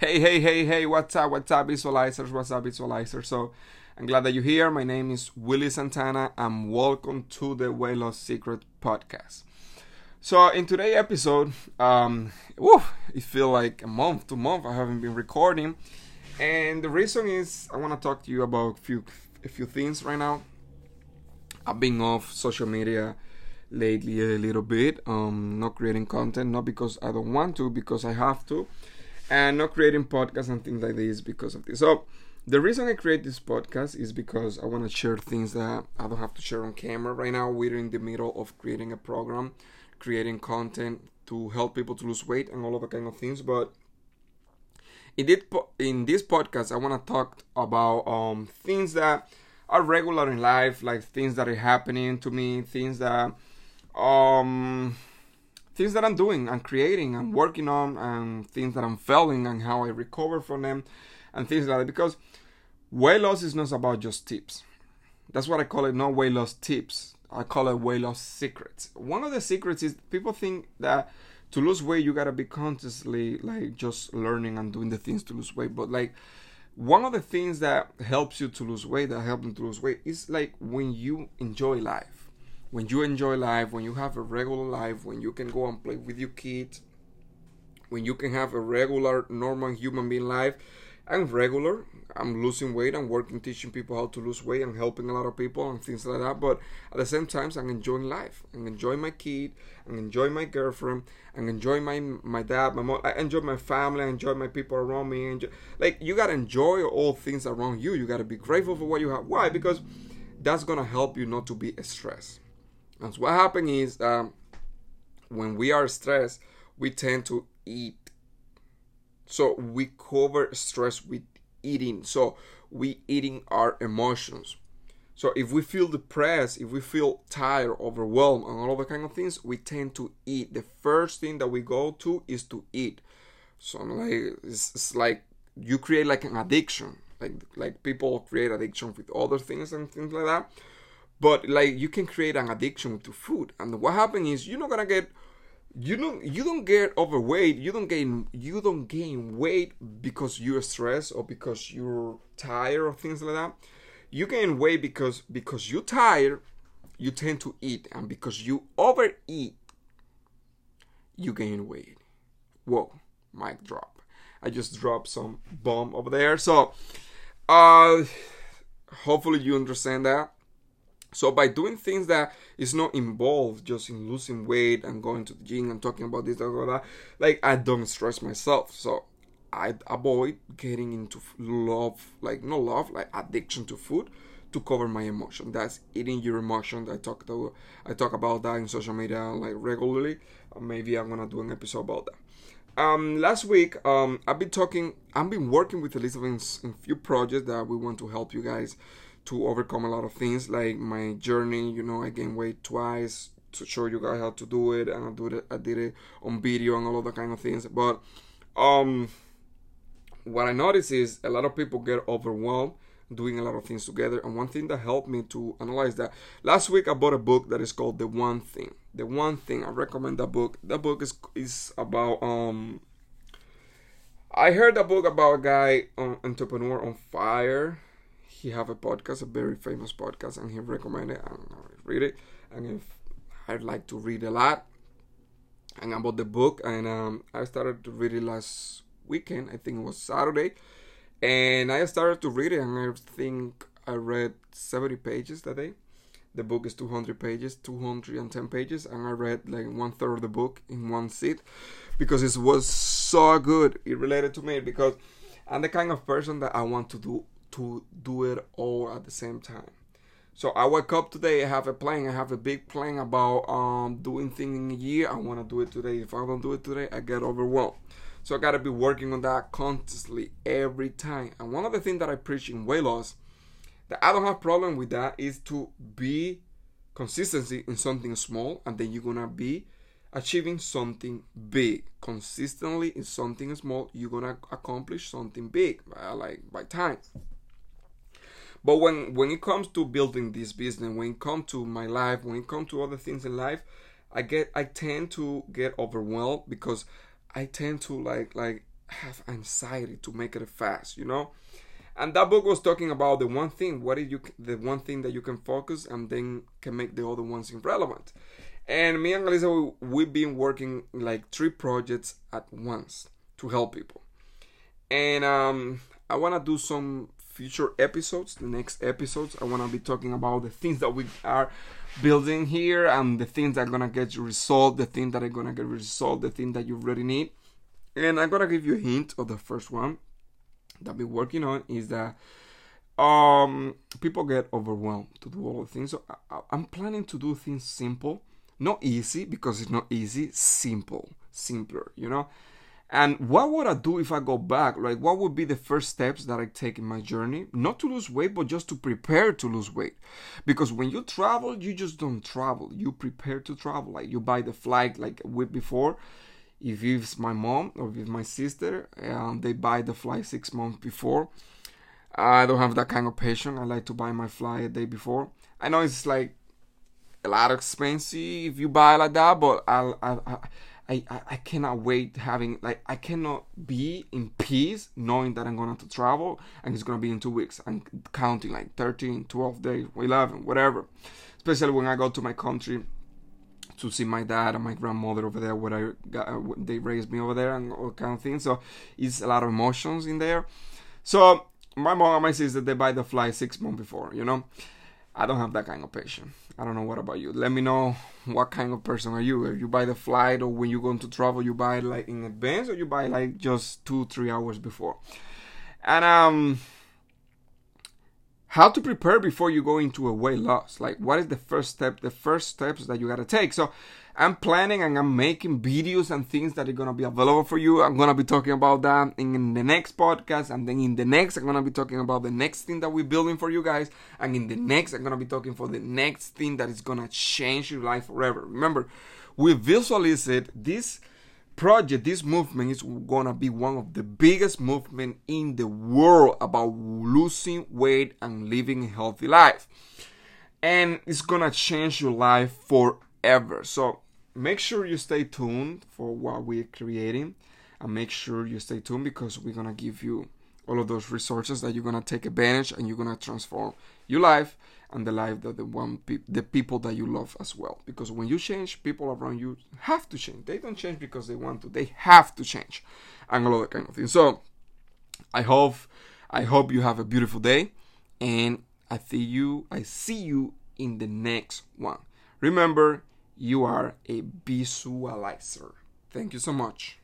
Hey, hey, hey, hey, what's up, what's up, visualizers, what's up, visualizers? So, I'm glad that you're here. My name is Willie Santana, and welcome to the Weight Loss Secret Podcast. So, in today's episode, um, woo, it feels like a month, to month I haven't been recording, and the reason is I want to talk to you about a few, a few things right now. I've been off social media lately a little bit, um, not creating content, not because I don't want to, because I have to and not creating podcasts and things like this because of this. So the reason I create this podcast is because I want to share things that I don't have to share on camera. Right now, we're in the middle of creating a program, creating content to help people to lose weight and all of the kind of things. But in this, in this podcast, I want to talk about um, things that are regular in life, like things that are happening to me, things that um things that I'm doing and creating and working on and things that I'm failing and how I recover from them and things like that. Because weight loss is not about just tips. That's what I call it, not weight loss tips. I call it weight loss secrets. One of the secrets is people think that to lose weight you gotta be consciously like just learning and doing the things to lose weight. But like one of the things that helps you to lose weight, that helps you to lose weight, is like when you enjoy life when you enjoy life, when you have a regular life, when you can go and play with your kids, when you can have a regular, normal human being life, I'm regular. I'm losing weight. I'm working teaching people how to lose weight and helping a lot of people and things like that. But at the same time, I'm enjoying life. I'm enjoying my kid. I'm enjoying my girlfriend. I'm enjoying my my dad, my mom. I enjoy my family. I enjoy my people around me. Enjoy, like you gotta enjoy all things around you. You gotta be grateful for what you have. Why? Because that's gonna help you not to be stressed. And so what happens is um, when we are stressed, we tend to eat. So we cover stress with eating. So we eating our emotions. So if we feel depressed, if we feel tired, overwhelmed, and all of the kind of things, we tend to eat. The first thing that we go to is to eat. So like it's, it's like you create like an addiction. Like like people create addiction with other things and things like that but like you can create an addiction to food. And what happens is you're not gonna get you don't you don't get overweight. You don't gain you don't gain weight because you're stressed or because you're tired or things like that. You gain weight because because you're tired you tend to eat. And because you overeat you gain weight. Whoa mic drop. I just dropped some bomb over there. So uh hopefully you understand that so by doing things that is not involved just in losing weight and going to the gym and talking about this, that, that, like I don't stress myself. So I avoid getting into love, like not love, like addiction to food to cover my emotion. That's eating your emotion. I talk to, I talk about that in social media like regularly. maybe I'm gonna do an episode about that. Um, last week, um, I've been talking. I've been working with Elizabeth in, in few projects that we want to help you guys to overcome a lot of things like my journey you know i gained weight twice to show you guys how to do it and i do it i did it on video and all of that kind of things. But um what i notice is a lot of people get overwhelmed doing a lot of things together and one thing that helped me to analyze that last week i bought a book that is called the one thing. The one thing i recommend that book. That book is is about um i heard a book about a guy um, entrepreneur on fire he have a podcast, a very famous podcast, and he recommended and I read it. And if I'd like to read a lot, and I bought the book, and um, I started to read it last weekend. I think it was Saturday, and I started to read it, and I think I read 70 pages that day. The book is 200 pages, 210 pages, and I read like one third of the book in one sit because it was so good. It related to me because I'm the kind of person that I want to do to do it all at the same time. So I wake up today, I have a plan, I have a big plan about um, doing things in a year. I want to do it today. If I don't do it today, I get overwhelmed. So I gotta be working on that constantly every time. And one of the things that I preach in weight loss that I don't have problem with that is to be consistency in something small and then you're gonna be achieving something big consistently in something small you're gonna accomplish something big like by time but when when it comes to building this business, when it comes to my life, when it comes to other things in life, I get I tend to get overwhelmed because I tend to like like have anxiety to make it fast, you know. And that book was talking about the one thing. What is you the one thing that you can focus and then can make the other ones irrelevant. And me and Alisa, we've been working like three projects at once to help people. And um, I want to do some future episodes, the next episodes. I want to be talking about the things that we are building here and the things that are going to get you resolved, the things that are going to get resolved, the things that you really need. And I'm going to give you a hint of the first one that been working on is that um, people get overwhelmed to do all the things. So I, I'm planning to do things simple not easy because it's not easy, simple, simpler, you know? And what would I do if I go back? Like, what would be the first steps that I take in my journey? Not to lose weight, but just to prepare to lose weight. Because when you travel, you just don't travel. You prepare to travel. Like, you buy the flight like a week before. If it's my mom or if it's my sister, um, they buy the flight six months before. I don't have that kind of patience. I like to buy my flight a day before. I know it's like a lot expensive if you buy like that, but I I I I I cannot wait having like I cannot be in peace knowing that I'm gonna have to travel and it's gonna be in two weeks. I'm counting like 13, 12 days, 11, whatever. Especially when I go to my country to see my dad and my grandmother over there where I got, uh, they raised me over there and all kind of things. So it's a lot of emotions in there. So my mom and my sister they buy the flight six months before, you know. I don't have that kind of patience. I don't know what about you. Let me know what kind of person are you. If you buy the flight or when you're going to travel, you buy it like in advance or you buy like just two, three hours before. And um how to prepare before you go into a weight loss. Like what is the first step, the first steps that you gotta take. So I'm planning and I'm making videos and things that are gonna be available for you. I'm gonna be talking about that in the next podcast, and then in the next, I'm gonna be talking about the next thing that we're building for you guys, and in the next, I'm gonna be talking for the next thing that is gonna change your life forever. Remember, we visualize it. This project, this movement is gonna be one of the biggest movement in the world about losing weight and living a healthy life. And it's gonna change your life forever. So make sure you stay tuned for what we're creating and make sure you stay tuned because we're gonna give you all of those resources that you're gonna take advantage and you're gonna transform your life and the life that the one pe- the people that you love as well. Because when you change people around you have to change. They don't change because they want to. They have to change. And all of that kind of thing. So i hope i hope you have a beautiful day. And i see you i see you in the next one. Remember you are a visualizer. Thank you so much.